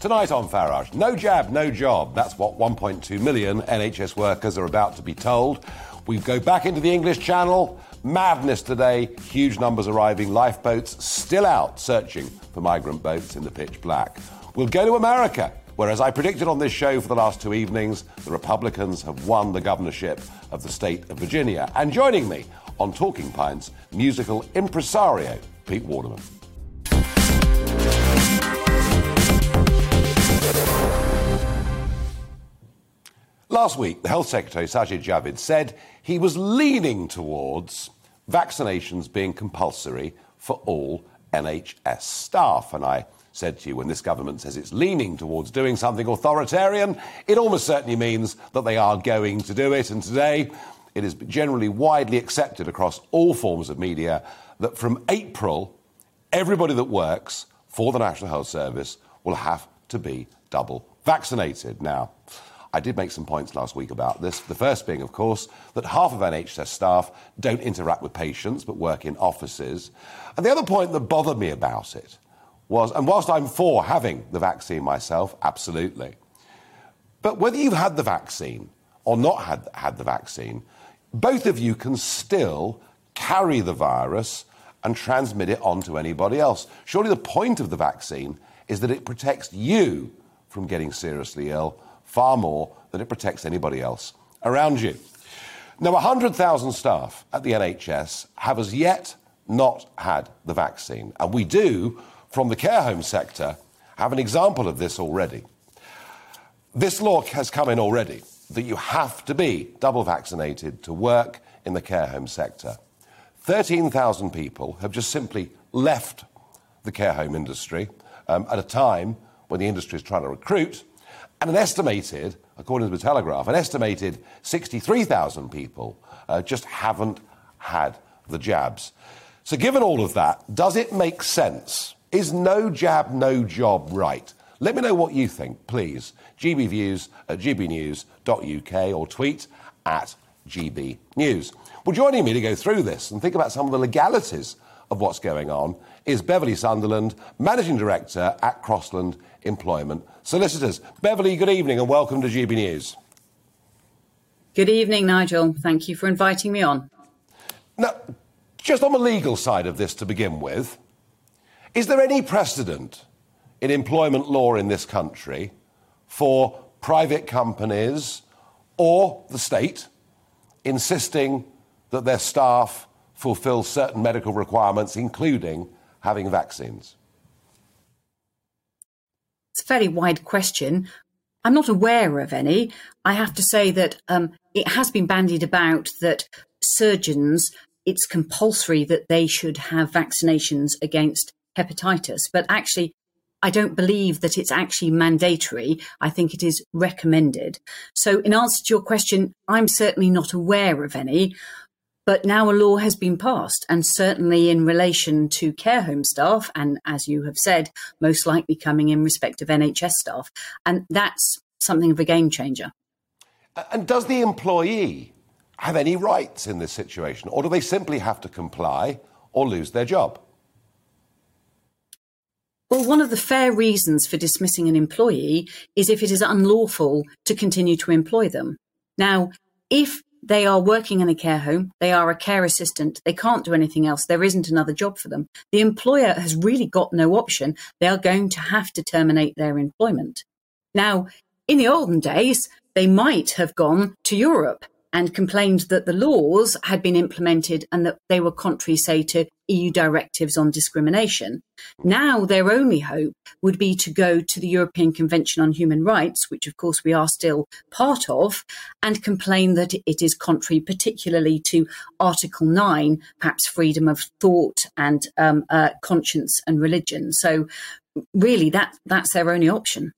Tonight on Farage, no jab, no job. That's what 1.2 million NHS workers are about to be told. We go back into the English Channel. Madness today. Huge numbers arriving. Lifeboats still out searching for migrant boats in the pitch black. We'll go to America, where, as I predicted on this show for the last two evenings, the Republicans have won the governorship of the state of Virginia. And joining me on Talking Pints, musical impresario Pete Waterman. Last week, the Health Secretary, Sajid Javid, said he was leaning towards vaccinations being compulsory for all NHS staff. And I said to you, when this government says it's leaning towards doing something authoritarian, it almost certainly means that they are going to do it. And today, it is generally widely accepted across all forms of media that from April, everybody that works for the National Health Service will have to be double vaccinated. Now, I did make some points last week about this. The first being, of course, that half of NHS staff don't interact with patients but work in offices. And the other point that bothered me about it was, and whilst I'm for having the vaccine myself, absolutely. But whether you've had the vaccine or not had, had the vaccine, both of you can still carry the virus and transmit it on to anybody else. Surely the point of the vaccine is that it protects you from getting seriously ill far more than it protects anybody else around you. Now, 100,000 staff at the NHS have as yet not had the vaccine. And we do, from the care home sector, have an example of this already. This law has come in already that you have to be double vaccinated to work in the care home sector. 13,000 people have just simply left the care home industry um, at a time when the industry is trying to recruit and an estimated, according to the Telegraph, an estimated 63,000 people uh, just haven't had the jabs. So, given all of that, does it make sense? Is no jab, no job right? Let me know what you think, please. gbviews at gbnews.uk or tweet at gbnews. Well, joining me to go through this and think about some of the legalities of what's going on is Beverly Sunderland, Managing Director at Crossland Employment Solicitors. Beverly, good evening and welcome to GB News. Good evening, Nigel. Thank you for inviting me on. Now, just on the legal side of this to begin with, is there any precedent in employment law in this country for private companies or the state insisting that their staff fulfill certain medical requirements, including having vaccines? It's a fairly wide question. I'm not aware of any. I have to say that um, it has been bandied about that surgeons, it's compulsory that they should have vaccinations against hepatitis. But actually, I don't believe that it's actually mandatory. I think it is recommended. So, in answer to your question, I'm certainly not aware of any. But now a law has been passed, and certainly in relation to care home staff, and as you have said, most likely coming in respect of NHS staff. And that's something of a game changer. And does the employee have any rights in this situation, or do they simply have to comply or lose their job? Well, one of the fair reasons for dismissing an employee is if it is unlawful to continue to employ them. Now, if they are working in a care home. They are a care assistant. They can't do anything else. There isn't another job for them. The employer has really got no option. They are going to have to terminate their employment. Now, in the olden days, they might have gone to Europe and complained that the laws had been implemented and that they were contrary, say, to EU directives on discrimination. Now, their only hope would be to go to the European Convention on Human Rights, which of course we are still part of, and complain that it is contrary, particularly to Article 9, perhaps freedom of thought and um, uh, conscience and religion. So, really, that, that's their only option.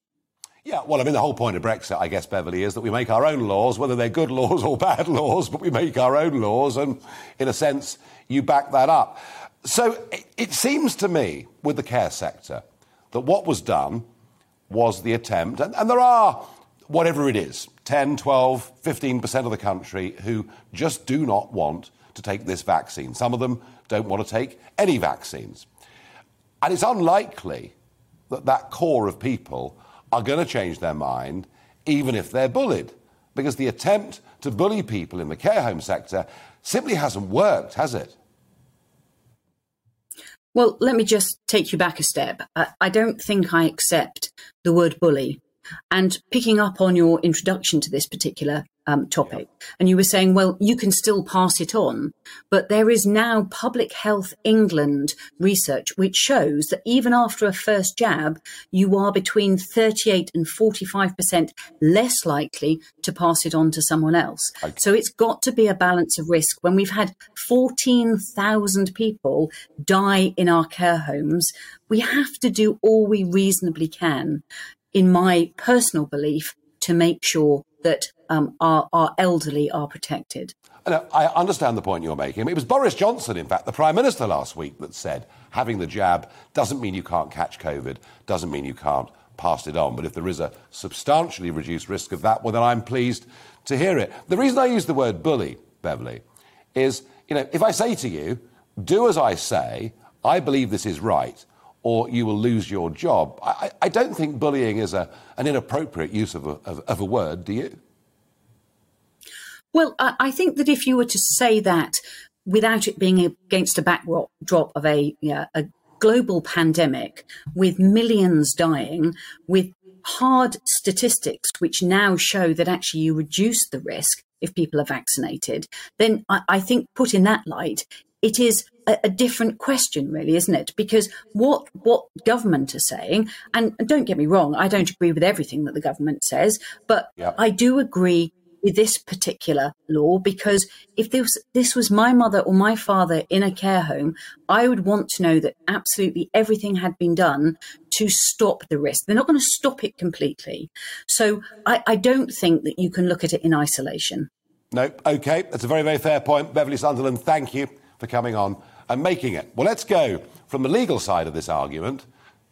Yeah, well, I mean, the whole point of Brexit, I guess, Beverly, is that we make our own laws, whether they're good laws or bad laws, but we make our own laws, and in a sense, you back that up. So it, seems to me, with the care sector, that what was done was the attempt, and, and there are, whatever it is, 10, 12, 15% of the country who just do not want to take this vaccine. Some of them don't want to take any vaccines. And it's unlikely that that core of people are going to change their mind, even if they're bullied. Because the attempt to bully people in the care home sector simply hasn't worked, has it? Well, let me just take you back a step. I don't think I accept the word bully. And picking up on your introduction to this particular um, topic. And you were saying, well, you can still pass it on. But there is now Public Health England research which shows that even after a first jab, you are between 38 and 45% less likely to pass it on to someone else. Okay. So it's got to be a balance of risk. When we've had 14,000 people die in our care homes, we have to do all we reasonably can, in my personal belief, to make sure that um, our, our elderly are protected. I understand the point you're making. It was Boris Johnson, in fact, the Prime Minister last week, that said having the jab doesn't mean you can't catch COVID, doesn't mean you can't pass it on. But if there is a substantially reduced risk of that, well, then I'm pleased to hear it. The reason I use the word bully, Beverly, is, you know, if I say to you, do as I say, I believe this is right, or you will lose your job, I, I don't think bullying is a, an inappropriate use of a, of, of a word, do you? Well, I think that if you were to say that without it being against a backdrop of a, yeah, a global pandemic with millions dying, with hard statistics which now show that actually you reduce the risk if people are vaccinated, then I, I think put in that light, it is a, a, different question, really, isn't it? Because what what government are saying, and, and, don't get me wrong, I don't agree with everything that the government says, but yep. I do agree with this particular law because if this this was my mother or my father in a care home, I would want to know that absolutely everything had been done to stop the risk. They're not going to stop it completely. So I, I don't think that you can look at it in isolation. No, okay, that's a very, very fair point. Beverly Sunderland, thank you for coming on and making it. Well, let's go from the legal side of this argument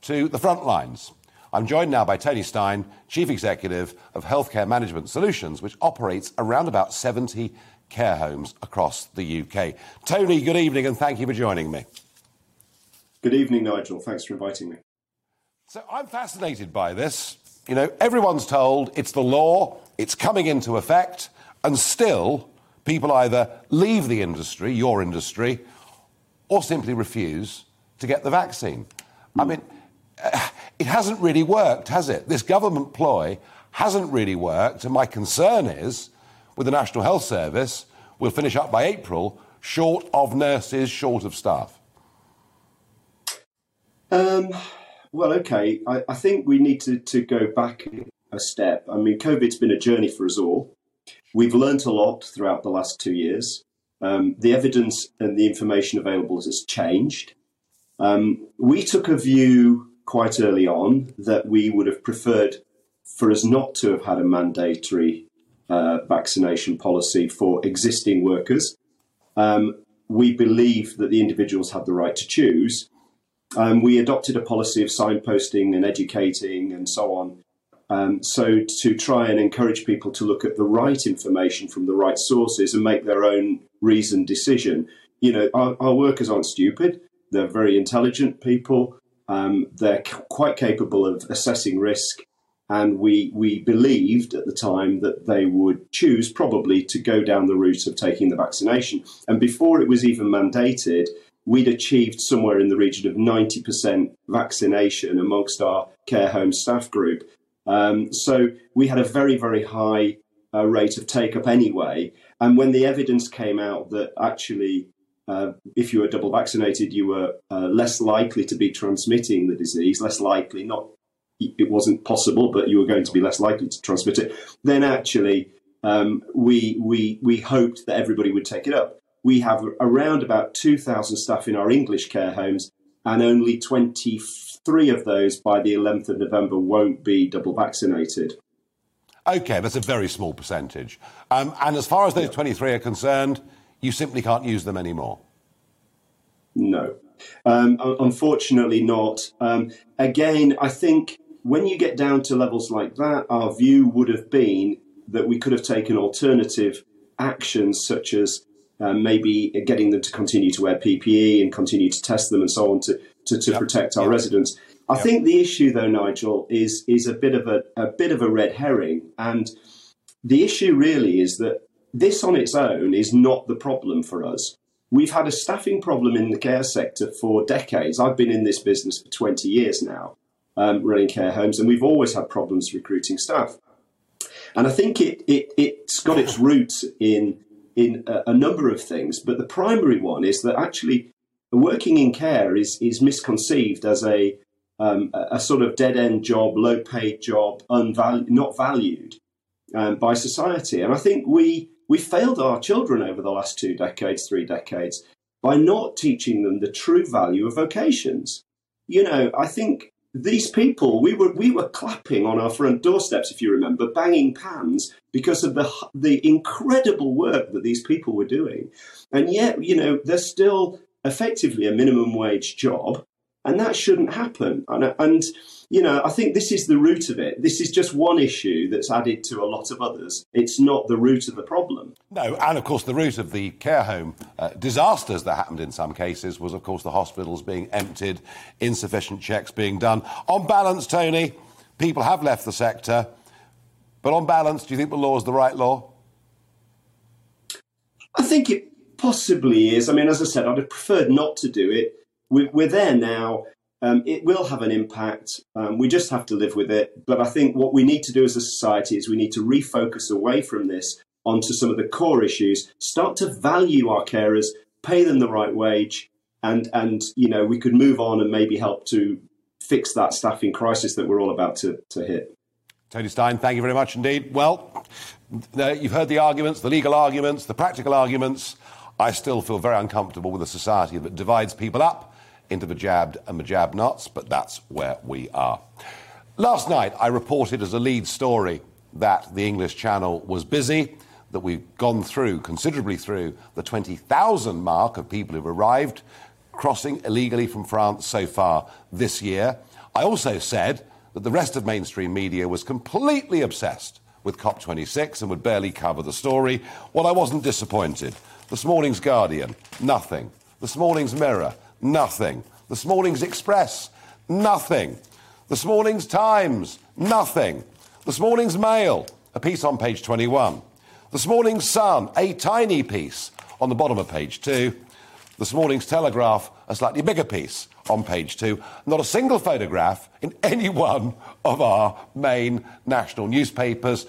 to the front lines. I'm joined now by Tony Stein, Chief Executive of Healthcare Management Solutions, which operates around about 70 care homes across the UK. Tony, good evening and thank you for joining me. Good evening, Nigel. Thanks for inviting me. So I'm fascinated by this. You know, everyone's told it's the law, it's coming into effect, and still people either leave the industry, your industry, or simply refuse to get the vaccine. I mean, it hasn't really worked, has it? This government ploy hasn't really worked. And my concern is with the National Health Service, we'll finish up by April short of nurses, short of staff. Um, well, okay. I, I think we need to, to go back a step. I mean, COVID's been a journey for us all. We've learnt a lot throughout the last two years. Um, the evidence and the information available has changed. Um, we took a view quite early on that we would have preferred for us not to have had a mandatory uh, vaccination policy for existing workers. Um, we believe that the individuals have the right to choose. Um, we adopted a policy of signposting and educating and so on. Um, so, to try and encourage people to look at the right information from the right sources and make their own reasoned decision. You know, our, our workers aren't stupid, they're very intelligent people. Um, they're c- quite capable of assessing risk, and we we believed at the time that they would choose probably to go down the route of taking the vaccination. And before it was even mandated, we'd achieved somewhere in the region of 90% vaccination amongst our care home staff group. Um, so we had a very very high uh, rate of take up anyway. And when the evidence came out that actually uh, if you were double vaccinated, you were uh, less likely to be transmitting the disease, less likely, not it wasn't possible, but you were going to be less likely to transmit it. Then actually, um, we we we hoped that everybody would take it up. We have around about two thousand staff in our English care homes, and only twenty three of those by the eleventh of November won't be double vaccinated. Okay, that's a very small percentage. Um, and as far as those 23 are concerned, you simply can't use them anymore? No. Um, unfortunately, not. Um, again, I think when you get down to levels like that, our view would have been that we could have taken alternative actions, such as um, maybe getting them to continue to wear PPE and continue to test them and so on to, to, to yep. protect our yep. residents. I yep. think the issue, though, Nigel, is is a bit of a, a bit of a red herring, and the issue really is that this on its own is not the problem for us. We've had a staffing problem in the care sector for decades. I've been in this business for 20 years now, um, running care homes, and we've always had problems recruiting staff. And I think it, it, it's got its roots in, in a, a number of things, but the primary one is that actually working in care is, is misconceived as a, um, a, sort of dead end job, low paid job, unvalued, not valued um, by society. And I think we we failed our children over the last two decades, three decades, by not teaching them the true value of vocations. You know, I think these people, we were we were clapping on our front doorsteps, if you remember, banging pans because of the the incredible work that these people were doing, and yet, you know, they're still effectively a minimum wage job, and that shouldn't happen. And, and you know, I think this is the root of it. This is just one issue that's added to a lot of others. It's not the root of the problem. No, and of course, the root of the care home uh, disasters that happened in some cases was, of course, the hospitals being emptied, insufficient checks being done. On balance, Tony, people have left the sector. But on balance, do you think the law is the right law? I think it possibly is. I mean, as I said, I'd have preferred not to do it. We're, there now. Um, it will have an impact. Um, we just have to live with it. But I think what we need to do as a society is we need to refocus away from this onto some of the core issues, start to value our carers, pay them the right wage, and and you know we could move on and maybe help to fix that staffing crisis that we're all about to, to hit. Tony Stein, thank you very much indeed. Well, you've heard the arguments, the legal arguments, the practical arguments. I still feel very uncomfortable with a society that divides people up into the jabbed and the jab nuts, but that's where we are. Last night, I reported as a lead story that the English Channel was busy, that we've gone through, considerably through, the 20,000 mark of people who've arrived crossing illegally from France so far this year. I also said that the rest of mainstream media was completely obsessed with COP26 and would barely cover the story. Well, I wasn't disappointed. This morning's Guardian, nothing. This morning's Mirror, Nothing. This morning's Express, nothing. This morning's Times, nothing. This morning's Mail, a piece on page 21. This morning's Sun, a tiny piece on the bottom of page 2. This morning's Telegraph, a slightly bigger piece on page 2. Not a single photograph in any one of our main national newspapers.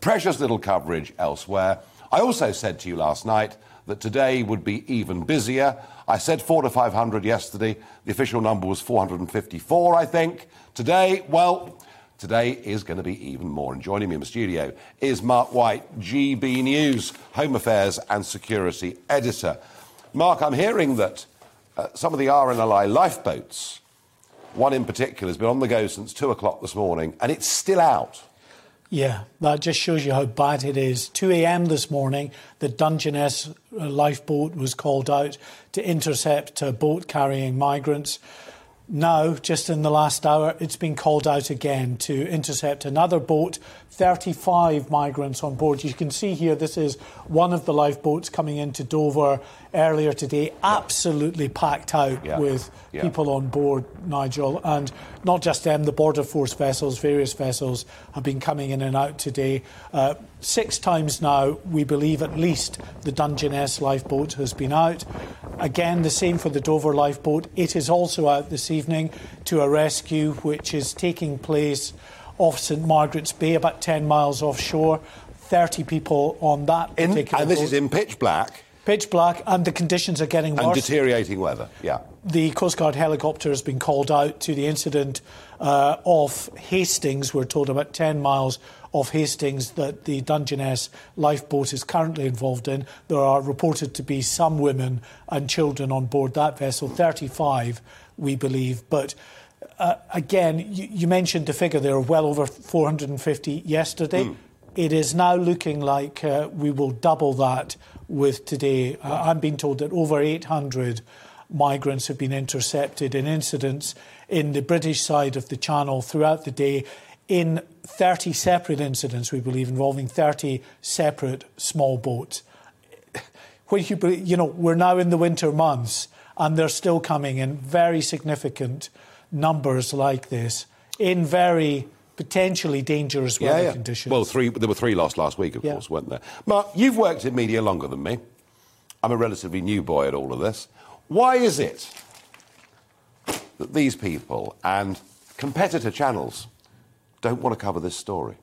Precious little coverage elsewhere. I also said to you last night that today would be even busier. I said four to 500 yesterday. The official number was 454, I think. Today, well, today is going to be even more. And joining me in the studio is Mark White, GB News, Home Affairs and Security Editor. Mark, I'm hearing that uh, some of the RNLI lifeboats, one in particular, has been on the go since two o'clock this morning, and it's still out. Yeah, that just shows you how bad it is. 2 a.m. this morning, the Dungeness uh, lifeboat was called out to intercept a boat carrying migrants. Now, just in the last hour, it's been called out again to intercept another boat, 35 migrants on board. You can see here this is one of the lifeboats coming into Dover earlier today, absolutely packed out yeah. with yeah. people on board, Nigel. And not just them, the Border Force vessels, various vessels have been coming in and out today. Uh, six times now, we believe at least the Dungeness lifeboat has been out. Again, the same for the Dover lifeboat. It is also out this evening to a rescue which is taking place off St Margaret's Bay, about 10 miles offshore. 30 people on that in, particular And this boat. is in pitch black pitch black, and the conditions are getting worse. And deteriorating weather, yeah. The Coast Guard helicopter has been called out to the incident uh, off Hastings. We're told about 10 miles off Hastings that the Dungeness lifeboat is currently involved in. There are reported to be some women and children on board that vessel, 35, we believe. But again, you, you, mentioned the figure there, were well over 450 yesterday. Mm. It is now looking like uh, we will double that with today. Uh, I'm being told that over 800 migrants have been intercepted in incidents in the British side of the Channel throughout the day in 30 separate incidents, we believe, involving 30 separate small boats. When you, you know, we're now in the winter months and they're still coming in very significant numbers like this in very potentially dangerous weather yeah, yeah. conditions. Well, three, there were three lost last week, of Yeah. course, weren't there? Mark, you've worked in media longer than me. I'm a relatively new boy at all of this. Why is it that these people and competitor channels don't want to cover this story?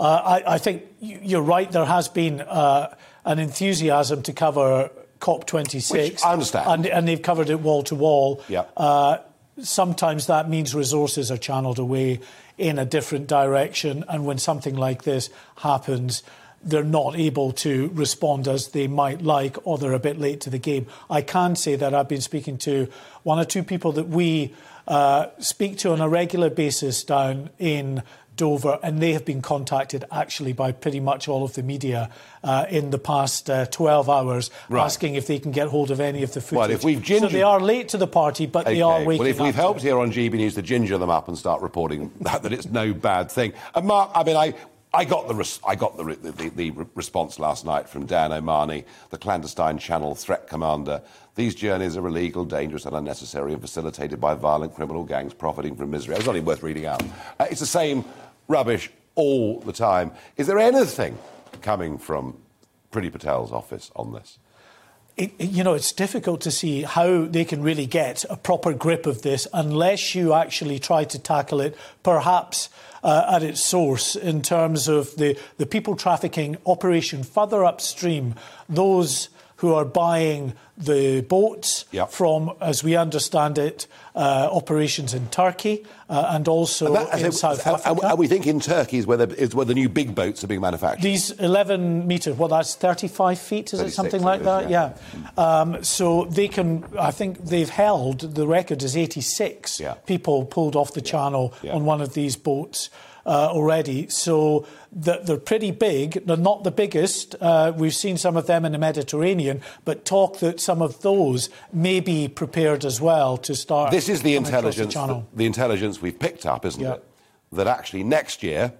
Uh, I, I think you're right. There has been uh, an enthusiasm to cover COP26. Which I understand. And, and they've covered it wall to wall. Yeah. Uh, sometimes that means resources are channeled away in a different direction. And when something like this happens, they're not able to respond as they might like, or they're a bit late to the game. I can say that I've been speaking to one or two people that we uh, speak to on a regular basis down in Dover, and they have been contacted actually by pretty much all of the media uh, in the past uh, 12 hours, Right. asking if they can get hold of any of the footage. Well, if we've so they are late to the party, but they are Okay, waking Well, if we've helped here on GB News to ginger them up and start reporting that, that it's no bad thing. And Mark, I mean, I, I got, the, res- I got the, re- the, the, response last night from Dan O'Mahony, the clandestine channel threat commander. These journeys are illegal, dangerous, and unnecessary, and facilitated by violent criminal gangs profiting from misery. It's not even worth reading out. Uh, it's the same rubbish all the time. Is there anything coming from Priti Patel's office on this? it, you know, it's difficult to see how they can really get a proper grip of this unless you actually try to tackle it, perhaps uh, at its source, in terms of the, the people trafficking operation further upstream, those who are buying the boats Yep. from, as we understand it, uh, operations in Turkey uh, and also And that- in South and- Africa. And we think in Turkey is where, the, is where the new big boats are being manufactured. These 11 metres, well, that's 35 feet, is it something like that? Yeah. yeah. Um, so they can, I think they've held, the record is 86 Yeah. people pulled off the channel Yeah. on one of these boats. Uh, already, so th- they're pretty big. They're not the biggest. Uh, we've seen some of them in the Mediterranean, but talk that some of those may be prepared as well to start. This is the intelligence, The channel. the intelligence we've picked up, isn't Yeah. it? That actually next year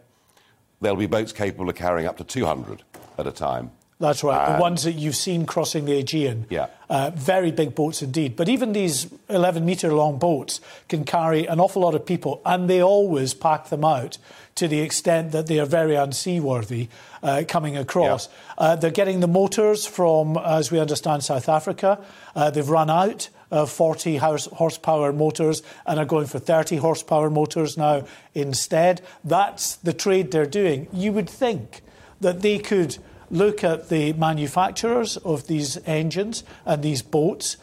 there'll be boats capable of carrying up to 200 at a time. That's right. And- the ones that you've seen crossing the Aegean. Yeah. Uh, very big boats indeed. But even these 11 metre long boats can carry an awful lot of people, and they always pack them out to the extent that they are very unseaworthy uh, coming across. Uh, they're getting the motors from, as we understand, South Africa. Uh, they've run out of 40 horse- horsepower motors and are going for 30 horsepower motors now instead. That's the trade they're doing. You would think that they could look at the manufacturers of these engines and these boats,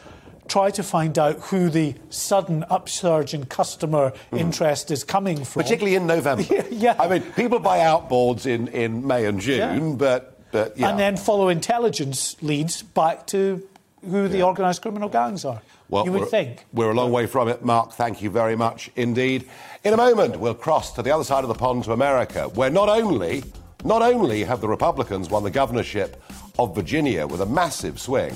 try to find out who the sudden upsurge in customer mm-hmm. interest is coming from. Particularly in November. Yeah. I mean, people buy outboards in, in May and June, Yeah. but, but yeah. And then follow intelligence leads back to who the organised criminal gangs are. Well, you would we're, think. We're a long way from it, Mark. Thank you very much indeed. In a moment, we'll cross to the other side of the pond to America, where not only, not only have the Republicans won the governorship of Virginia with a massive swing,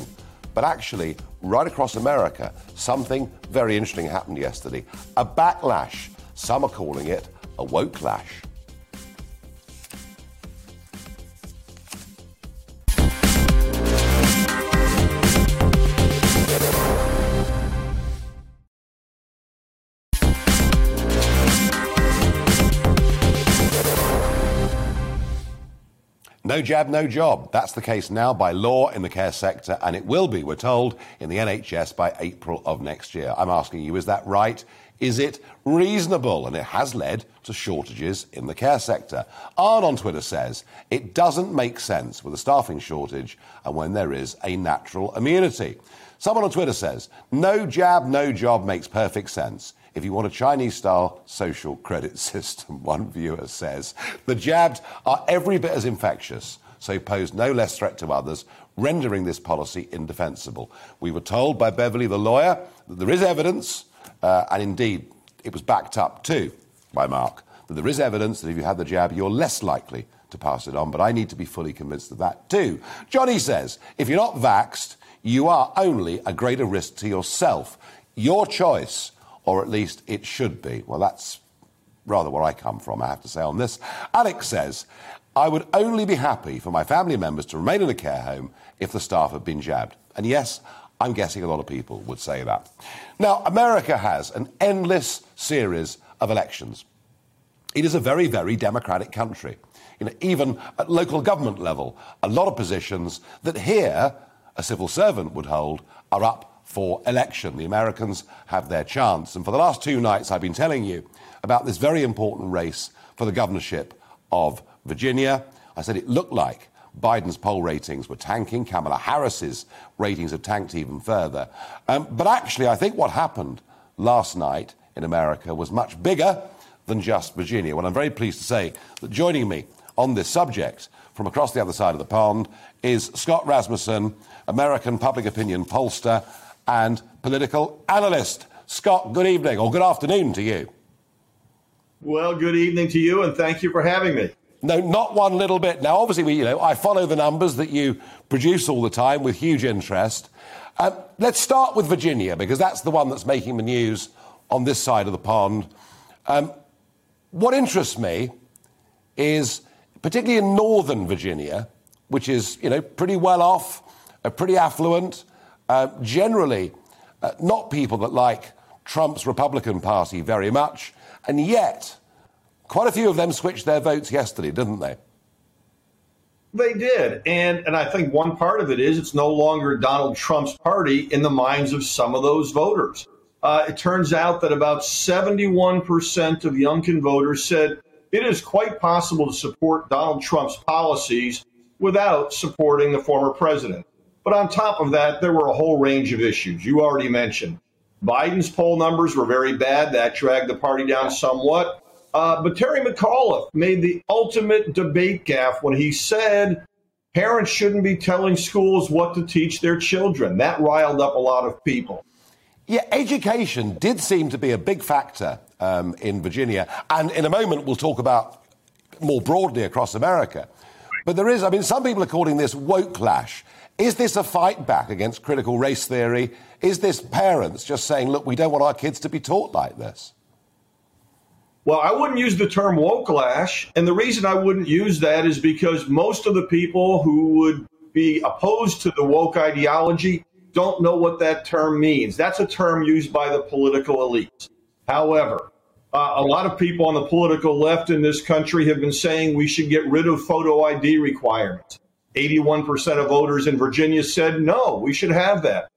but actually, right across America, something very interesting happened yesterday. A backlash. Some are calling it a woke clash. No jab, no job. That's the case now by law in the care sector, and it will be, we're told, in the NHS by April of next year. I'm asking you, is that right? Is it reasonable? And it has led to shortages in the care sector. Arn on Twitter says it doesn't make sense with a staffing shortage and when there is a natural immunity. Someone on Twitter says no jab, no job makes perfect sense. If you want a Chinese style social credit system, one viewer says, the jabs are every bit as infectious, so pose no less threat to others, rendering this policy indefensible. We were told by Beverly, the lawyer, that there is evidence, uh, and indeed it was backed up too by Mark, that there is evidence that if you have the jab, you're less likely to pass it on, but I need to be fully convinced of that too. Johnny says, if you're not vaxed, you are only a greater risk to yourself. Your choice or at least it should be. Well, that's rather where I come from, I have to say, on this. Alex says, I would only be happy for my family members to remain in a care home if the staff had been jabbed. And yes, I'm guessing a lot of people would say that. Now, America has an endless series of elections. It is a very, very democratic country. You know, even at local government level, a lot of positions that here a civil servant would hold are up for election. The Americans have their chance. And for the last two nights, I've been telling you about this very important race for the governorship of Virginia. I said it looked like Biden's poll ratings were tanking. Kamala Harris's ratings have tanked even further. Um, but actually, I think what happened last night in America was much bigger than just Virginia. Well, I'm very pleased to say that joining me on this subject from across the other side of the pond is Scott Rasmussen, American public opinion pollster and political analyst. Scott, good evening or good afternoon to you. Well, good evening to you, and thank you for having me. No, not one little bit. Now, obviously, we, you know, I follow the numbers that you produce all the time with huge interest. Um, let's start with Virginia because that's the one that's making the news on this side of the pond. Um, what interests me is, particularly in northern Virginia, which is you know pretty well off, uh, pretty affluent, uh, generally uh, not people that like Trump's Republican Party very much, and yet quite a few of them switched their votes yesterday, didn't they? They did. And and I think one part of it is it's no longer Donald Trump's party in the minds of some of those voters. Uh, it turns out that about 71% of Youngkin voters said it is quite possible to support Donald Trump's policies without supporting the former president. But on top of that, there were a whole range of issues. You already mentioned Biden's poll numbers were very bad. That dragged the party down somewhat. Uh, but Terry McAuliffe made the ultimate debate gaffe when he said parents shouldn't be telling schools what to teach their children. That riled up a lot of people. Yeah, education did seem to be a big factor um, in Virginia. And in a moment, we'll talk about more broadly across America. But there is, I mean, some people are calling this woke clash. Is this a fight back against critical race theory? Is this parents just saying, look, we don't want our kids to be taught like this? Well, I wouldn't use the term woke clash. And the reason I wouldn't use that is because most of the people who would be opposed to the woke ideology don't know what that term means. That's a term used by the political elites. However, uh, a lot of people on the political left in this country have been saying we should get rid of photo ID requirements. 81% of voters in Virginia said no, we should have that.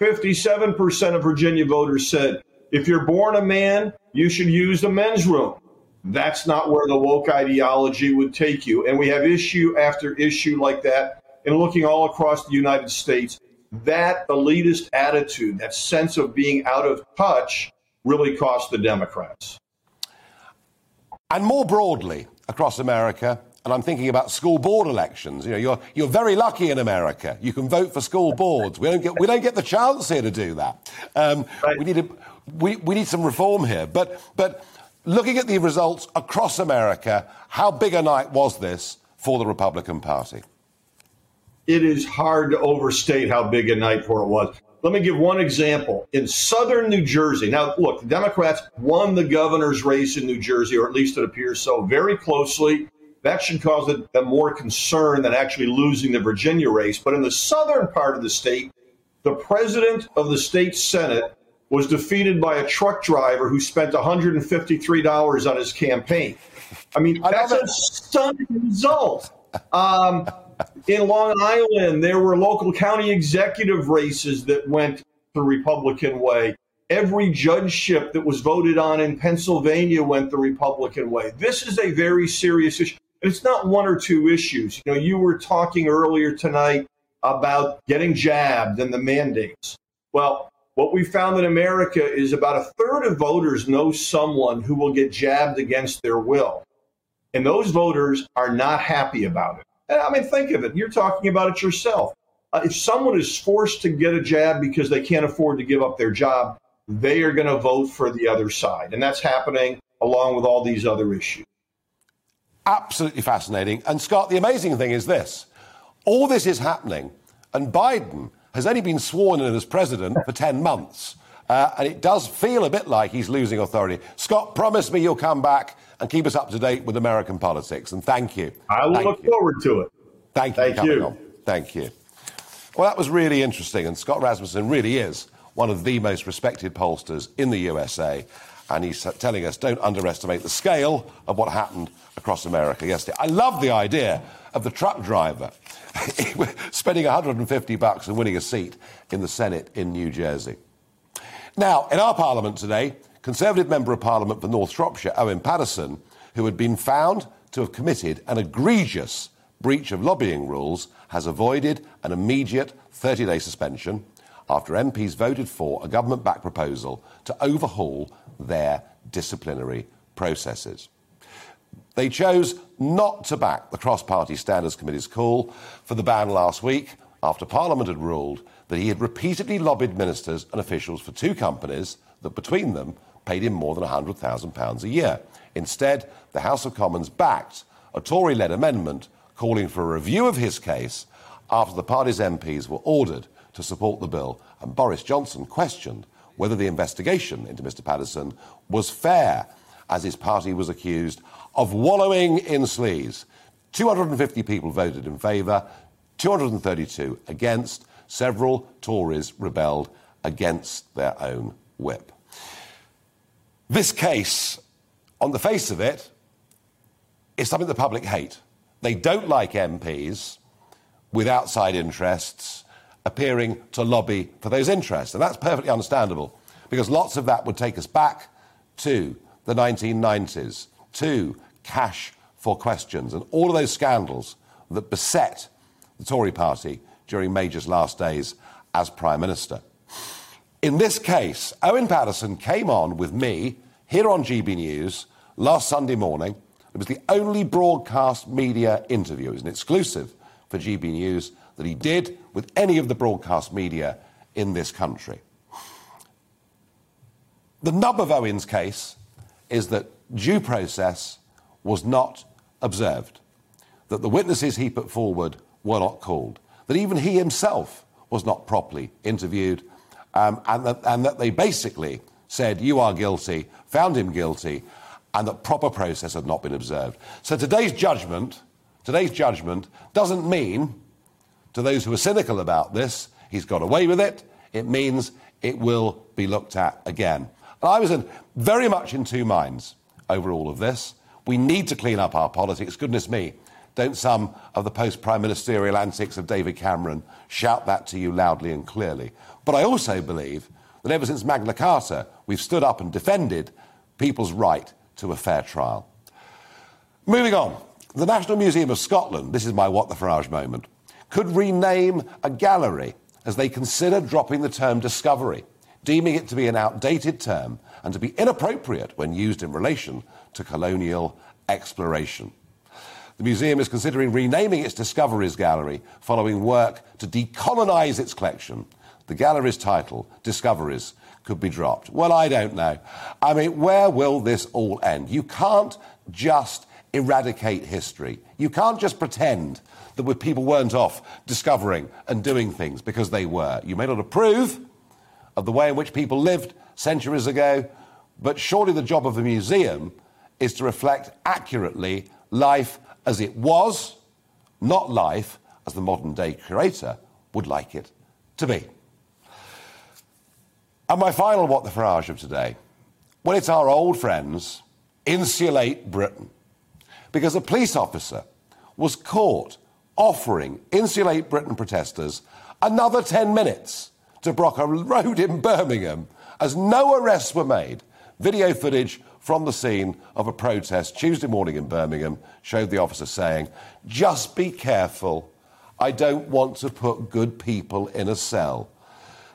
57% of Virginia voters said if you're born a man, you should use the men's room. That's not where the woke ideology would take you. And we have issue after issue like that. And looking all across the United States, that elitist attitude, that sense of being out of touch, really cost the Democrats. And more broadly across America, and I'm thinking about school board elections. You know, you're, you're very lucky in America. You can vote for school boards. We don't get, we don't get the chance here to do that. Um, right. we, need a, we, we need some reform here. But, but looking at the results across America, how big a night was this for the Republican Party? it is hard to overstate how big a night for it was. Let me give one example. In southern New Jersey, now look, the Democrats won the governor's race in New Jersey, or at least it appears so, very closely. That should cause them more concern than actually losing the Virginia race. But in the southern part of the state, the president of the state Senate was defeated by a truck driver who spent $153 on his campaign. I mean, that's a stunning result. Um, in Long Island, there were local county executive races that went the Republican way. Every judgeship that was voted on in Pennsylvania went the Republican way. This is a very serious issue. And it's not one or two issues. You know, you were talking earlier tonight about getting jabbed and the mandates. Well, what we found in America is about a third of voters know someone who will get jabbed against their will. And those voters are not happy about it. I mean, think of it. You're talking about it yourself. Uh, if someone is forced to get a jab because they can't afford to give up their job, they are going to vote for the other side. And that's happening along with all these other issues. Absolutely fascinating. And Scott, the amazing thing is this all this is happening, and Biden has only been sworn in as president for 10 months. Uh, and it does feel a bit like he's losing authority. Scott, promise me you'll come back and keep us up to date with American politics. And thank you. I will thank look you. forward to it. Thank you. Thank you. On. Thank you. Well, that was really interesting, and Scott Rasmussen really is one of the most respected pollsters in the USA. And he's telling us don't underestimate the scale of what happened across America yesterday. I love the idea of the truck driver spending 150 bucks and winning a seat in the Senate in New Jersey. Now, in our Parliament today, Conservative Member of Parliament for North Shropshire, Owen Paterson, who had been found to have committed an egregious breach of lobbying rules, has avoided an immediate 30 day suspension after MPs voted for a government backed proposal to overhaul their disciplinary processes. They chose not to back the Cross Party Standards Committee's call for the ban last week after Parliament had ruled that he had repeatedly lobbied ministers and officials for two companies that, between them, paid him more than £100,000 a year. Instead, the House of Commons backed a Tory led amendment calling for a review of his case after the party's MPs were ordered to support the bill, and Boris Johnson questioned whether the investigation into Mr. Paterson was fair, as his party was accused of wallowing in sleaze. 250 people voted in favour, 232 against. Several Tories rebelled against their own whip. This case, on the face of it, is something the public hate. They don't like MPs with outside interests appearing to lobby for those interests. And that's perfectly understandable because lots of that would take us back to the 1990s, to cash for questions and all of those scandals that beset the Tory party during Major's last days as Prime Minister. In this case, Owen Paterson came on with me here on GB News last Sunday morning. It was the only broadcast media interview, it was an exclusive for GB News that he did with any of the broadcast media in this country. The nub of Owen's case is that due process was not observed, that the witnesses he put forward were not called, that even he himself was not properly interviewed, um, and, that, and that they basically said, You are guilty, found him guilty, and that proper process had not been observed. So today's judgment, today's judgment doesn't mean to those who are cynical about this, he's got away with it. It means it will be looked at again. And I was in, very much in two minds over all of this. We need to clean up our politics. Goodness me, don't some of the post prime ministerial antics of David Cameron shout that to you loudly and clearly. But I also believe that ever since Magna Carta, we've stood up and defended people's right to a fair trial. Moving on, the National Museum of Scotland, this is my what the Farage moment, could rename a gallery as they consider dropping the term discovery, deeming it to be an outdated term and to be inappropriate when used in relation to colonial exploration. The museum is considering renaming its Discoveries Gallery following work to decolonise its collection. The gallery's title, Discoveries, could be dropped. Well, I don't know. I mean, where will this all end? You can't just eradicate history. You can't just pretend that people weren't off discovering and doing things because they were. You may not approve of the way in which people lived centuries ago, but surely the job of a museum is to reflect accurately life as it was, not life as the modern day curator would like it to be. And my final what the Farage of today. Well, it's our old friends, Insulate Britain. Because a police officer was caught offering Insulate Britain protesters another 10 minutes to block a road in Birmingham as no arrests were made. Video footage from the scene of a protest Tuesday morning in Birmingham showed the officer saying, Just be careful. I don't want to put good people in a cell.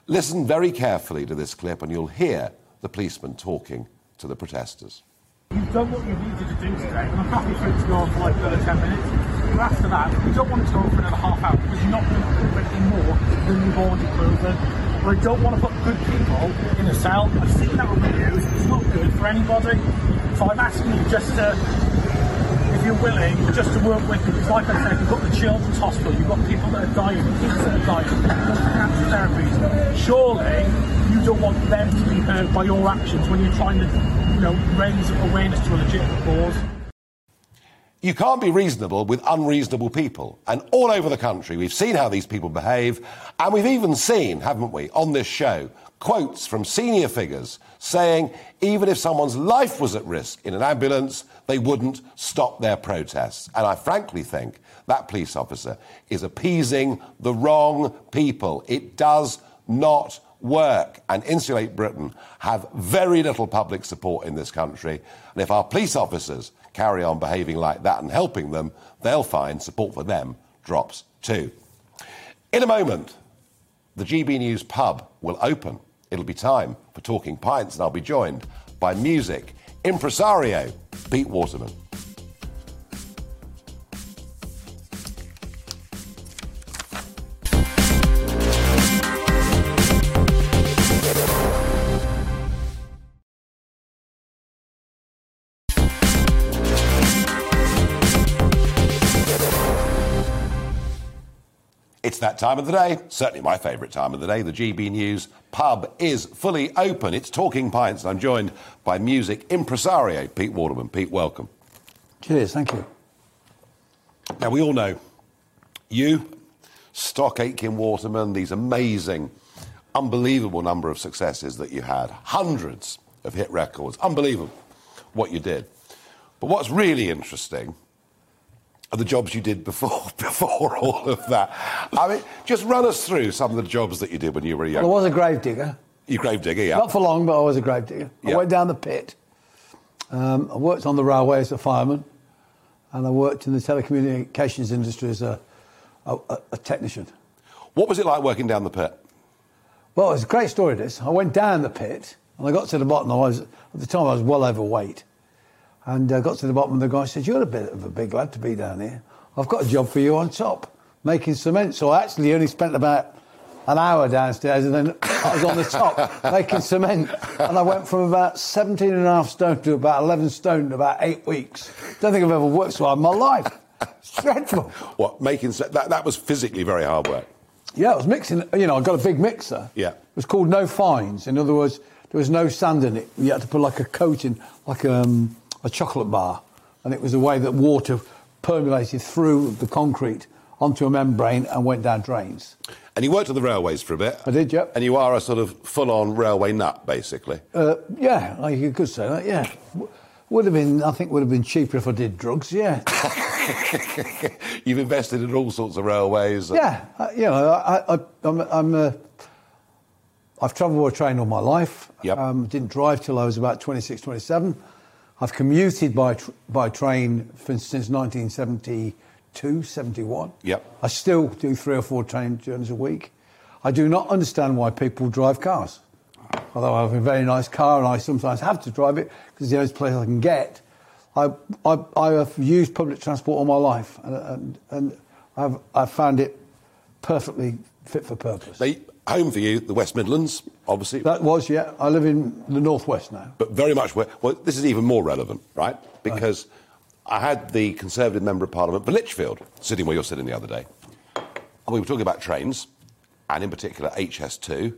Listen very carefully to this clip, and you'll hear the policeman talking to the protesters. You've done what you needed to do today, and I'm happy for it to go on for like another 10 minutes. But after that, we don't want it to go on for another half hour because you're not going to do anything more than you've already proven. But I don't want to put good people in a cell. I've seen that on videos. It's not good for anybody. So I'm asking you just to, if you're willing, just to work with, me. because like I said, you've got the children's hospital, you've got people that are dying, kids that are dying, are cancer therapies. Surely you don't want them to be hurt by your actions when you're trying to, you know, raise awareness to a legitimate cause. You can't be reasonable with unreasonable people. And all over the country, we've seen how these people behave, and we've even seen, haven't we, on this show, quotes from senior figures saying even if someone's life was at risk in an ambulance, they wouldn't stop their protests. And I frankly think that police officer is appeasing the wrong people. It does not work. And Insulate Britain have very little public support in this country. And if our police officers carry on behaving like that and helping them, they'll find support for them drops too. In a moment, the GB News pub will open. It'll be time for Talking Pints, and I'll be joined by music impresario Pete Waterman. It's that time of the day, certainly my favourite time of the day. The GB News pub is fully open. It's Talking Pints. I'm joined by music impresario Pete Waterman. Pete, welcome. Cheers, thank you. Now, we all know you, Stock Aitken Waterman, these amazing, unbelievable number of successes that you had, hundreds of hit records, unbelievable what you did. But what's really interesting the jobs you did before before all of that. I mean, just run us through some of the jobs that you did when you were young. Well, I was a grave digger. You grave digger, yeah. Not for long, but I was a grave digger. Yeah. I went down the pit. Um, I worked on the railway as a fireman, and I worked in the telecommunications industry as a, a, a technician. What was it like working down the pit? Well, it's a great story, this. I went down the pit, and I got to the bottom. I was, at the time, I was well overweight. And I got to the bottom, and the guy said, You're a bit of a big lad to be down here. I've got a job for you on top, making cement. So I actually only spent about an hour downstairs, and then I was on the top making cement. And I went from about 17 and a half stone to about 11 stone in about eight weeks. Don't think I've ever worked so hard in my life. It's dreadful. What making that that was physically very hard work. Yeah, I was mixing, you know, I got a big mixer. Yeah. It was called no fines. In other words, there was no sand in it. You had to put like a coat in, like um, a chocolate bar. And it was the way that water permeated through the concrete onto a membrane and went down drains. And you worked at the railways for a bit. I did, yep. And you are a sort of full-on railway nut, basically. Uh, yeah, like you could say that, yeah. Would have been, I think, would have been cheaper if I did drugs, yeah. You've invested in all sorts of railways. Yeah, uh, you know, I, I, I'm, I'm uh, I've travelled by train all my life. Yep. Um, didn't drive till I was about 26, 27. I've commuted by tr- by train for, since 1972, 71. Yep. I still do three or four train journeys a week. I do not understand why people drive cars. Although I have a very nice car and I sometimes have to drive it because it's the only place I can get. I, I, I have used public transport all my life and, and, and I've, I've found it perfectly fit for purpose. They, home for you, the West Midlands, obviously. That was, yeah. I live in the northwest now. but very much where, well, this is even more relevant, right? Because I had the Conservative Member of Parliament for Lichfield sitting where you're sitting the other day. And we were talking about trains, and in particular HS2,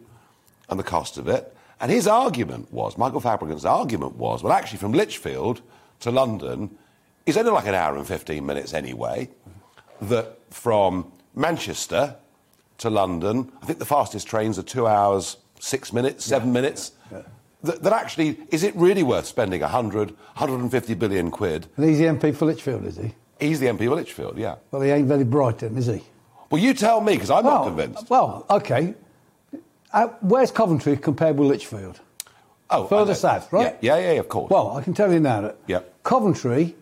and the cost of it. And his argument was, Michael Fabricant's argument was, well, actually, from Lichfield to London is only like an hour and 15 minutes anyway. That from Manchester to London, I think the fastest trains are two hours, six minutes, seven minutes. That, that actually, is it really worth spending 100, 150 billion quid? And he's the MP for Lichfield, is he? He's the MP for Lichfield, yeah. Well, he ain't very bright, then, is he? Well, you tell me, because I'm not convinced. Well, okay. Uh, where's Coventry compared with Lichfield? Oh, Further south, right? Yeah, yeah, yeah, of course. Well, I can tell you now that Yep. Coventry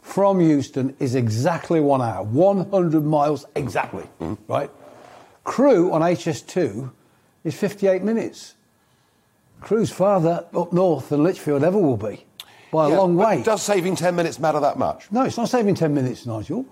from Euston is exactly one hour, 100 miles exactly, Mm-hmm. right? Crewe on HS2 is 58 minutes. Crewe's farther up north than Lichfield ever will be, by a Yeah, long way. Does saving 10 minutes matter that much? No, it's not saving 10 minutes, Nigel.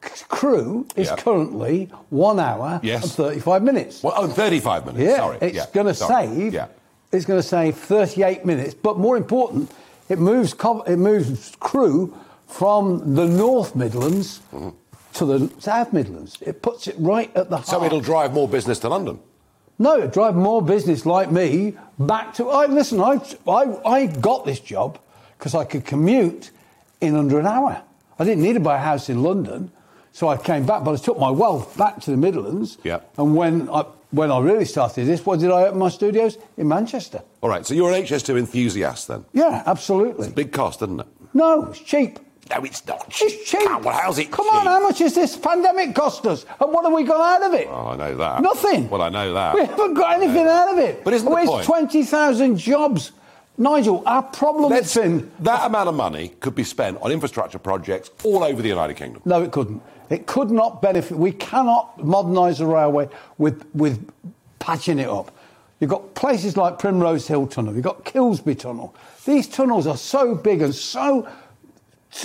Crewe is Yep. currently one hour Yes. and 35 minutes. Well, oh, 35 minutes, Yeah, sorry. it's yeah, going to save. Yeah. It's going to save 38 minutes, but more important, it moves it moves Crewe from the North Midlands mm-hmm. To the South Midlands. It puts it right at the heart. So it'll drive more business to London. No, it drive more business like me back to. I listen. I I, I got this job because I could commute in under an hour. I didn't need to buy a house in London, so I came back. But I took my wealth back to the Midlands. Yeah. And when I when I really started this, what did I open my studios in Manchester? All right, so you're an HS2 enthusiast then. Yeah, absolutely. Big cost, isn't it? No, it's cheap. No, it's not. It's cheap. Ah, well, how's it Come cheap? on, how much has this pandemic cost us? And what have we got out of it? Oh, I know that. Nothing. Well, I know that. We haven't got anything out of it. But isn't the Where's point- 20,000 jobs? Nigel, our problem Let's- been. that amount of money could be spent on infrastructure projects all over the United Kingdom. No, it couldn't. It could not benefit. We cannot modernise the railway with, with patching it up. You've got places like Primrose Hill Tunnel, you've got Kilsby Tunnel. These tunnels are so big and so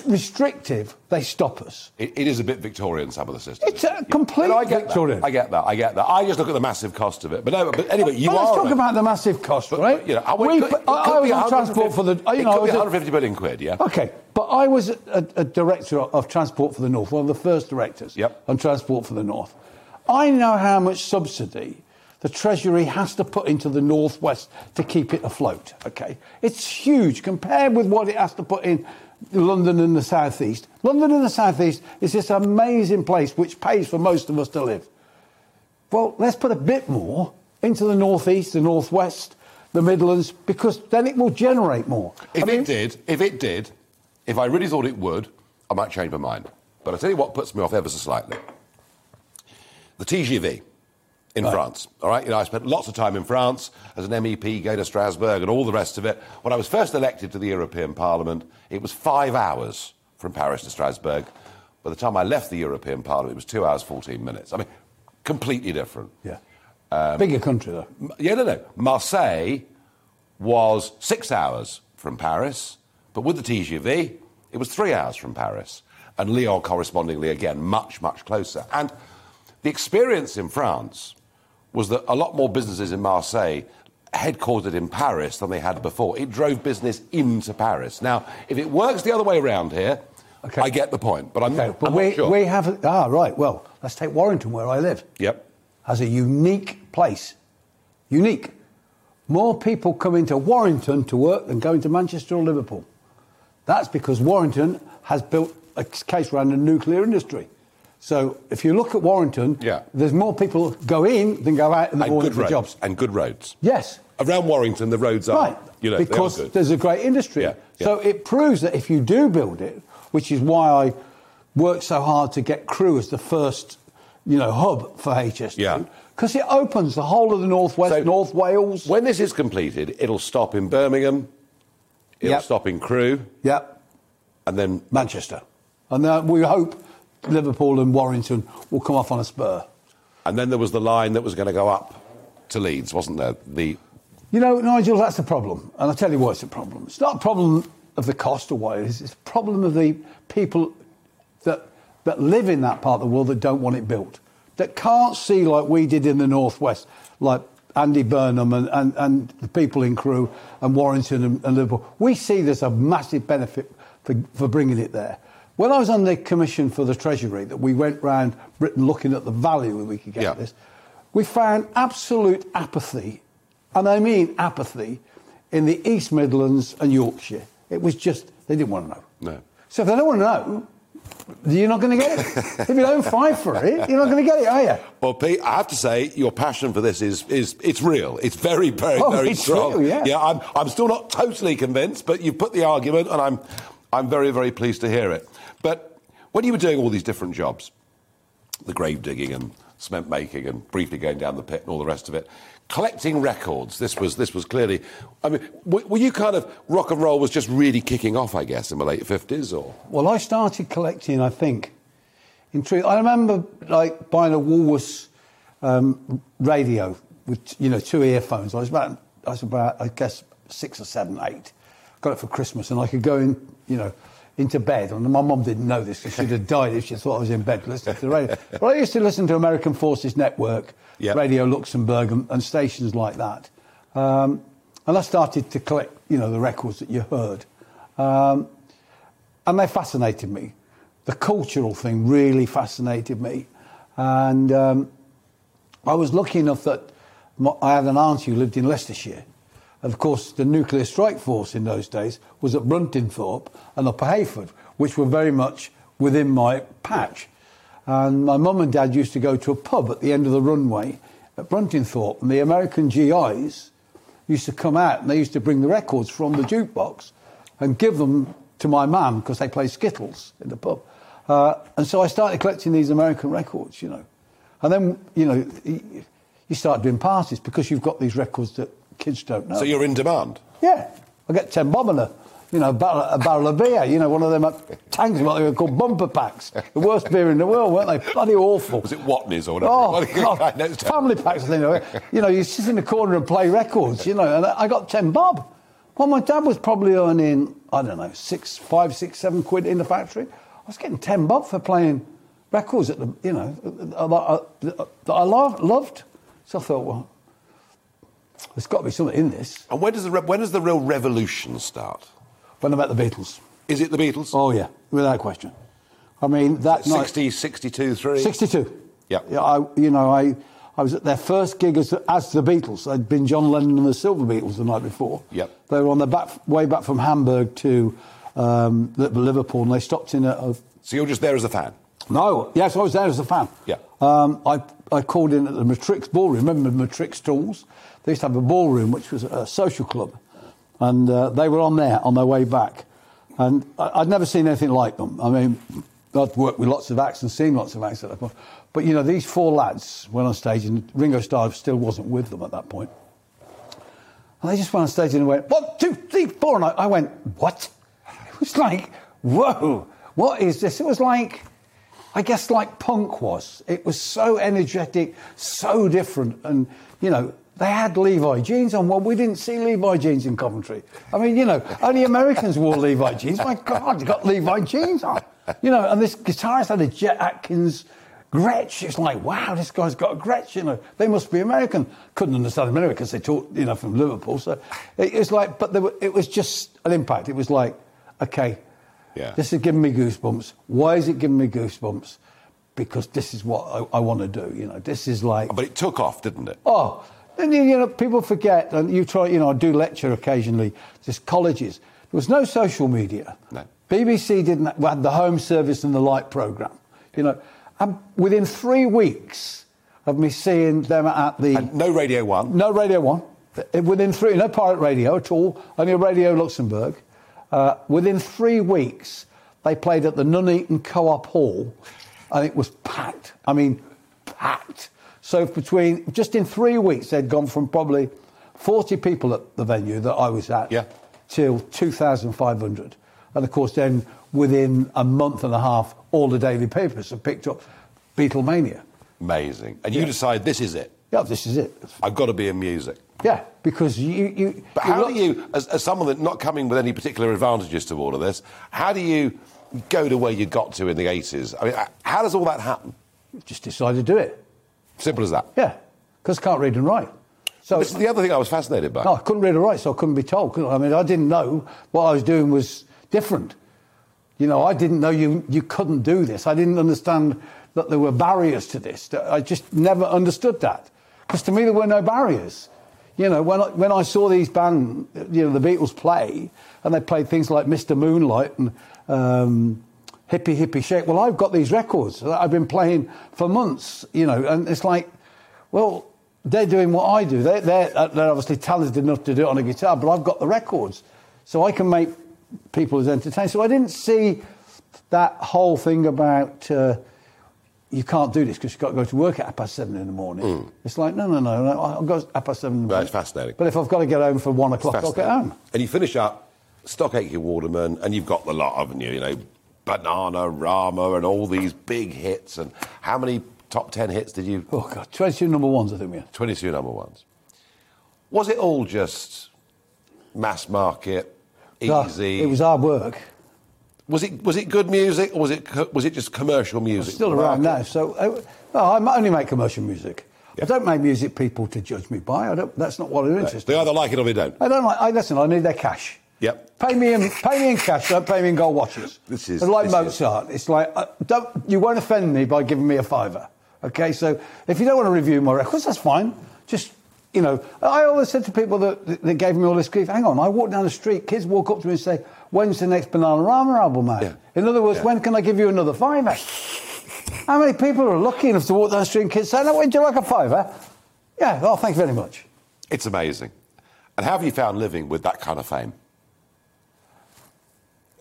restrictive, they stop us. It, it is a bit Victorian, some of the systems. It's a complete No, I get Victorian. That. I get that. I get that. I just look at the massive cost of it. But no, but anyway, you well, are. let's talk right. about the massive cost, But, right? but, you know, I, We- it could, I, could I was on transport for the. You know, it I could was be a- 150 billion quid, yeah. Okay, but I was a, a director of Transport for the North, one of the first directors Yep. on Transport for the North. I know how much subsidy the Treasury has to put into the Northwest to keep it afloat. Okay, it's huge compared with what it has to put in London and the Southeast. London and the Southeast is this amazing place which pays for most of us to live. Well, let's put a bit more into the North Northeast, the Northwest, the Midlands, because then it will generate more. If I mean- it did, if it did, if I really thought it would, I might change my mind. But I tell you what puts me off ever so slightly. The TGV in France. All right, you know, I spent lots of time in France as an MEP, go to Strasbourg, and all the rest of it. When I was first elected to the European Parliament, it was five hours from Paris to Strasbourg. By the time I left the European Parliament, it was two hours fourteen minutes. I mean, completely different. Yeah. Um, Bigger country, though. Yeah, no, no. Marseille was six hours from Paris, but with the TGV, it was three hours from Paris. And Lyon, correspondingly, again, much, much closer. And the experience in France was that a lot more businesses in Marseille headquartered in Paris than they had before. It drove business into Paris. Now, if it works the other way around here, Okay. I get the point, but I'm, Okay, but I'm we, not sure. we have. Ah, right. Well, let's take Warrington, where I live. Yep. Has a unique place. Unique. More people come into Warrington to work than going to Manchester or Liverpool. That's because Warrington has built a case around the nuclear industry. So if you look at Warrington, Yeah. there's more people go in than go out in the And morning good for roads. jobs. And good roads. Yes. Around Warrington, the roads are, Right, you know, because good. there's a great industry. Yeah, yeah. So it proves that if you do build it, which is why I worked so hard to get Crewe as the first, you know, hub for HS2, Yeah. because it opens the whole of the northwest, So- North Wales. When this is completed, it'll stop in Birmingham, it'll Yep. stop in Crewe, Yep, and then Manchester, and then we hope Liverpool and Warrington will come off on a spur. and then there was the line that was going to go up to Leeds, wasn't there? The You know, Nigel, that's the problem. And I'll tell you why it's a problem. It's not a problem of the cost or what it is, it's a problem of the people that, that live in that part of the world that don't want it built, that can't see like we did in the Northwest, like Andy Burnham and, and, and the people in Crewe and Warrington and, and Liverpool. We see there's a massive benefit for, for bringing it there. When I was on the commission for the Treasury, that we went round Britain looking at the value we could get Yeah. this, we found absolute apathy, and I mean apathy, in the East Midlands and Yorkshire. It was just, they didn't want to know. No. So if they don't want to know, you're not going to get it. if you don't fight for it, you're not going to get it, are you? well, Pete, I have to say, your passion for this is is it's real. It's very, very, Oh, very it's strong. real, yeah. yeah. I'm I'm still not totally convinced, but you've put the argument, and I'm I'm very, very pleased to hear it. But when you were doing all these different jobs, the grave digging and cement making and briefly going down the pit and all the rest of it. Collecting records. This was this was clearly. I mean, were, you kind of rock and roll was just really kicking off? I guess in the late fifties, or Well, I started collecting, I think, in truth. I remember like buying a Woolworths um, radio with you know two earphones. I was about, I was about, I guess, six or seven, eight. Got it for Christmas, and I could go in, you know, into bed. And my mum didn't know this because she'd have died if she thought I was in bed listening to the radio. but I used to listen to American Forces Network, Yep. Radio Luxembourg, and, and stations like that. Um, and I started to collect, you know, the records that you heard. Um, and they fascinated me. The cultural thing really fascinated me. And um, I was lucky enough that my, I had an aunt who lived in Leicestershire. Of course, the nuclear strike force in those days was at Bruntingthorpe and Upper Heyford, which were very much within my patch. And my mum and dad used to go to a pub at the end of the runway at Bruntingthorpe, and the American GIs used to come out and they used to bring the records from the jukebox and give them to my mum because they play Skittles in the pub. Uh, and so I started collecting these American records, you know. And then, you know, you start doing parties because you've got these records that kids don't know. So you're in demand. Yeah, I get 10 bob and a, you know, a barrel, a barrel of beer, you know, one of them tanks, what they were called bumper packs. The worst beer in the world, weren't they? Bloody awful. Was it Watney's or whatever? Oh, God. I know family packs, you know. You know, you sit in the corner and play records, you know, and I got 10 bob. Well, my dad was probably earning, I don't know, six, five, six, seven quid in the factory. I was getting 10 bob for playing records at the, you know, that I, I loved. So I thought, well, there's got to be something in this. And when does the re- when does the real revolution start? When I met the Beatles. Is it the Beatles? Oh, yeah, without question. I mean, that night. 60, 62, 3? 62. Yeah. yeah I, you know, I, I was at their first gig as, as the Beatles. They'd been John Lennon and the Silver Beatles the night before. Yep. They were on their back, way back from Hamburg to um, Liverpool, and they stopped in at a So you're just there as a fan? no, yes, I was there as a fan. Yeah. Um, I, I called in at the Matrix Ballroom. Remember Matrix Stalls? They used to have a ballroom, which was a social club. And uh, they were on there on their way back. And I, I'd never seen anything like them. I mean, I'd worked with lots of acts and seen lots of acts at that point. But, you know, these four lads went on stage, and Ringo Starr still wasn't with them at that point. And they just went on stage and went, one, two, three, four. And I, I went, what? It was like, whoa, what is this? It was like, I guess like punk was. It was so energetic, so different. And, you know, they had Levi jeans on. Well, we didn't see Levi jeans in Coventry. I mean, you know, only Americans wore Levi jeans. My God, they got Levi jeans on. You know, and this guitarist had a Chet Atkins Gretsch. It's like, wow, this guy's got a Gretsch, you know. They must be American. Couldn't understand America because they talked, you know, from Liverpool. So it, was like, but there were, it was just an impact. It was like, okay, Yeah. this is giving me goosebumps. Why is it giving me goosebumps? Because this is what I, I want to do. You know, this is like, But it took off, didn't it? oh, and you know, people forget, and you try, you know, I do lecture occasionally, just colleges. There was no social media. No. BBC didn't have, had the home service and the light program. You know, and within three weeks of me seeing them at the And no Radio 1. no Radio One. Uh, Within three, no pirate radio at all. Only a Radio Luxembourg. Uh, within three weeks, they played at the Nuneaton Co-op Hall, and it was packed. I mean, packed. So between just in three weeks, they'd gone from probably 40 people at the venue that I was at, Yeah. till 2,500. And of course, then within a month and a half, all the daily papers have picked up Beatlemania. Amazing. And you decide this is it. Yeah, this is it. I've got to be in music. Yeah, because you. you But how do you, as, as someone that not coming with any particular advantages to all of this, how do you go to where you got to in the 80s? I mean, uh, how does all that happen? just decide to do it. Simple as that. Yeah, because I can't read and write. So the other thing I was fascinated by. no, I couldn't read or write, so I couldn't be told. I? I mean, I didn't know what I was doing was different. You know, I didn't know you you couldn't do this. I didn't understand that there were barriers to this. I just never understood that because to me there were no barriers. You know, when I, when I saw these band, you know, the Beatles play, and they played things like Mr. Moonlight and um, Hippie Hippie Shake. Well, I've got these records that I've been playing for months. You know, and it's like, well, they're doing what I do. They're, they're, uh, they're obviously talented enough to do it on a guitar, but I've got the records. So I can make people as entertained. So I didn't see that whole thing about uh, you can't do this because you've got to go to work at half past seven in the morning. It's like, no, no, no, no, I'll go at half past seven in the Right, morning. it's fascinating. But if I've got to get home for one o'clock, I'll get home. And you finish up Stock Aitken Waterman, and you've got the lot, haven't you? You know, Bananarama, and all these big hits. And how many top 10 hits did you? Oh, God, 22 number ones, I think we had. 22 number ones. Was it all just mass market, Ah, easy? It was hard work. Was it was it good music, or was it was it just commercial music? still around now. So, uh, no, I only make commercial music. Yeah. I don't make music people to judge me by. I don't, that's not what I'm interested They either like it or they don't. I don't like. I listen. I need their cash. Yep. Pay me in. Pay me in cash. Don't pay me in gold watches. This is- It's like this is- Mozart. It's like uh, don't. You won't offend me by giving me a fiver. Okay. So if you don't want to review my records, that's fine. Just you know, I always said to people that, that gave me all this grief, hang on, I walk down the street, kids walk up to me and say, when's the next Bananarama album out? Yeah. In other words, Yeah. when can I give you another fiver? How many people are lucky enough to walk down the street and kids say, no, would you like a fiver? Yeah, oh, thank you very much. It's amazing. And how have you found living with that kind of fame?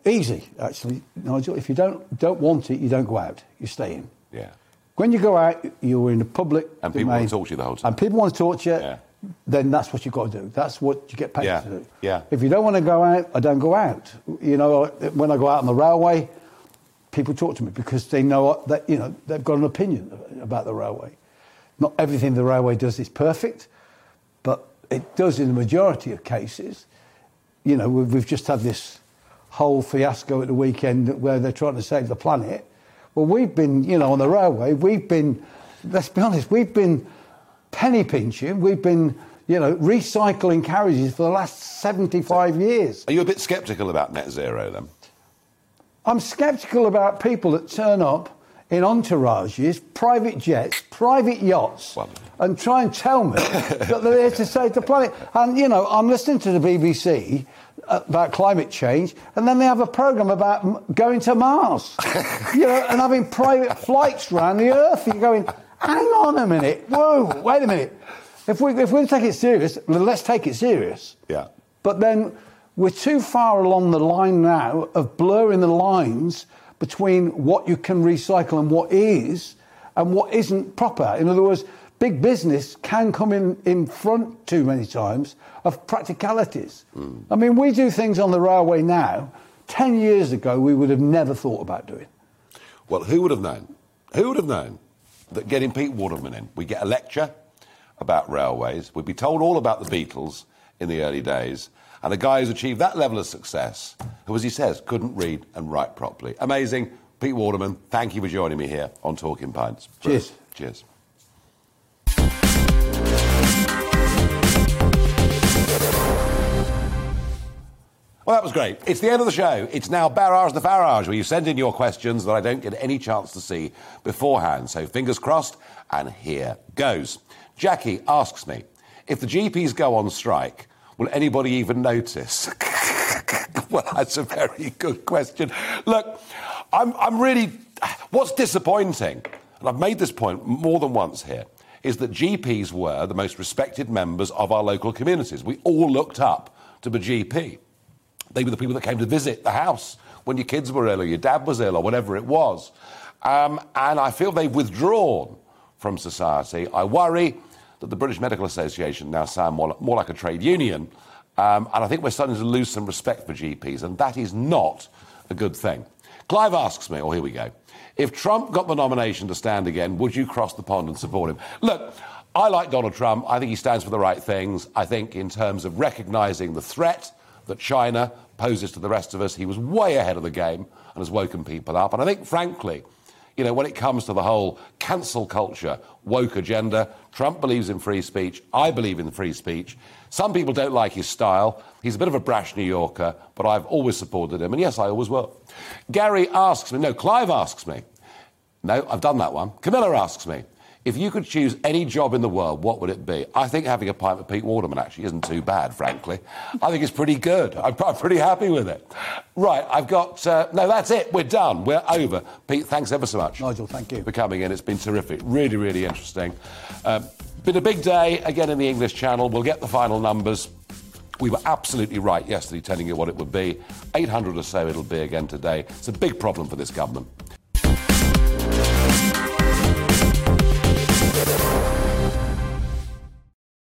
Easy, actually, Nigel. If you don't, don't want it, you don't go out. You stay in. Yeah. When you go out, you're in the public And people want to talk to you the whole time. And people want to talk to you. Yeah. Then that's what you've got to do. That's what you get paid Yeah, to do. yeah. If you don't want to go out, I don't go out. You know, when I go out on the railway, people talk to me because they know that you know they've got an opinion about the railway. Not everything the railway does is perfect, but it does in the majority of cases. You know, we've just had this whole fiasco at the weekend where they're trying to save the planet. Well, we've been, you know, on the railway, we've been, let's be honest, we've been penny pinching, we've been, you know, recycling carriages for the last 75 years. Are you a bit sceptical about net zero then? I'm sceptical about people that turn up in entourages, private jets, private yachts, Well- and try and tell me that they're here to save the planet. And, you know, I'm listening to the BBC Uh, about climate change, and then they have a programme about going to Mars, you know, and having private flights around the Earth. You're going, hang on a minute, whoa, wait a minute. If, we, if we're going to take it serious, let's take it serious. Yeah. But then we're too far along the line now of blurring the lines between what you can recycle and what is and what isn't proper. In other words, big business can come in, in front too many times of practicalities. Hmm. I mean, we do things on the railway now. Ten years ago, we would have never thought about doing. Well, who would have known? Who would have known that getting Pete Waterman in, we get a lecture about railways, we'd be told all about the Beatles in the early days, and a guy who's achieved that level of success, who, as he says, couldn't read and write properly. Amazing. Pete Waterman, thank you for joining me here on Talking Pints. Cheers. Cheers. Well, that was great. It's the end of the show. It's now Barrage the Farage, where you send in your questions that I don't get any chance to see beforehand. So fingers crossed, and here goes. Jackie asks me if the GPs go on strike, will anybody even notice? well, that's a very good question. Look, I'm, I'm really. What's disappointing, and I've made this point more than once here, is that GPs were the most respected members of our local communities. We all looked up to the GP. They were the people that came to visit the house when your kids were ill or your dad was ill or whatever it was. Um, and I feel they've withdrawn from society. I worry that the British Medical Association now sound more, more like a trade union. Um, and I think we're starting to lose some respect for GPs, and that is not a good thing. Clive asks me, oh, here we go. If Trump got the nomination to stand again, would you cross the pond and support him? Look, I like Donald Trump. I think he stands for the right things. I think, in terms of recognizing the threat that China poses to the rest of us, he was way ahead of the game and has woken people up. And I think, frankly, you know, when it comes to the whole cancel culture, woke agenda, Trump believes in free speech. I believe in free speech. Some people don't like his style. He's a bit of a brash New Yorker, but I've always supported him. And yes, I always will. Gary asks me, no, Clive asks me, no, I've done that one. Camilla asks me, if you could choose any job in the world, what would it be? I think having a pint with Pete Waterman actually isn't too bad, frankly. I think it's pretty good. I'm, I'm pretty happy with it. Right, I've got. Uh, no, that's it. We're done. We're over. Pete, thanks ever so much. Nigel, thank you. For coming in. It's been terrific. Really, really interesting. Um, been a big day again in the English Channel. We'll get the final numbers. We were absolutely right yesterday telling you what it would be. 800 or so it'll be again today. It's a big problem for this government.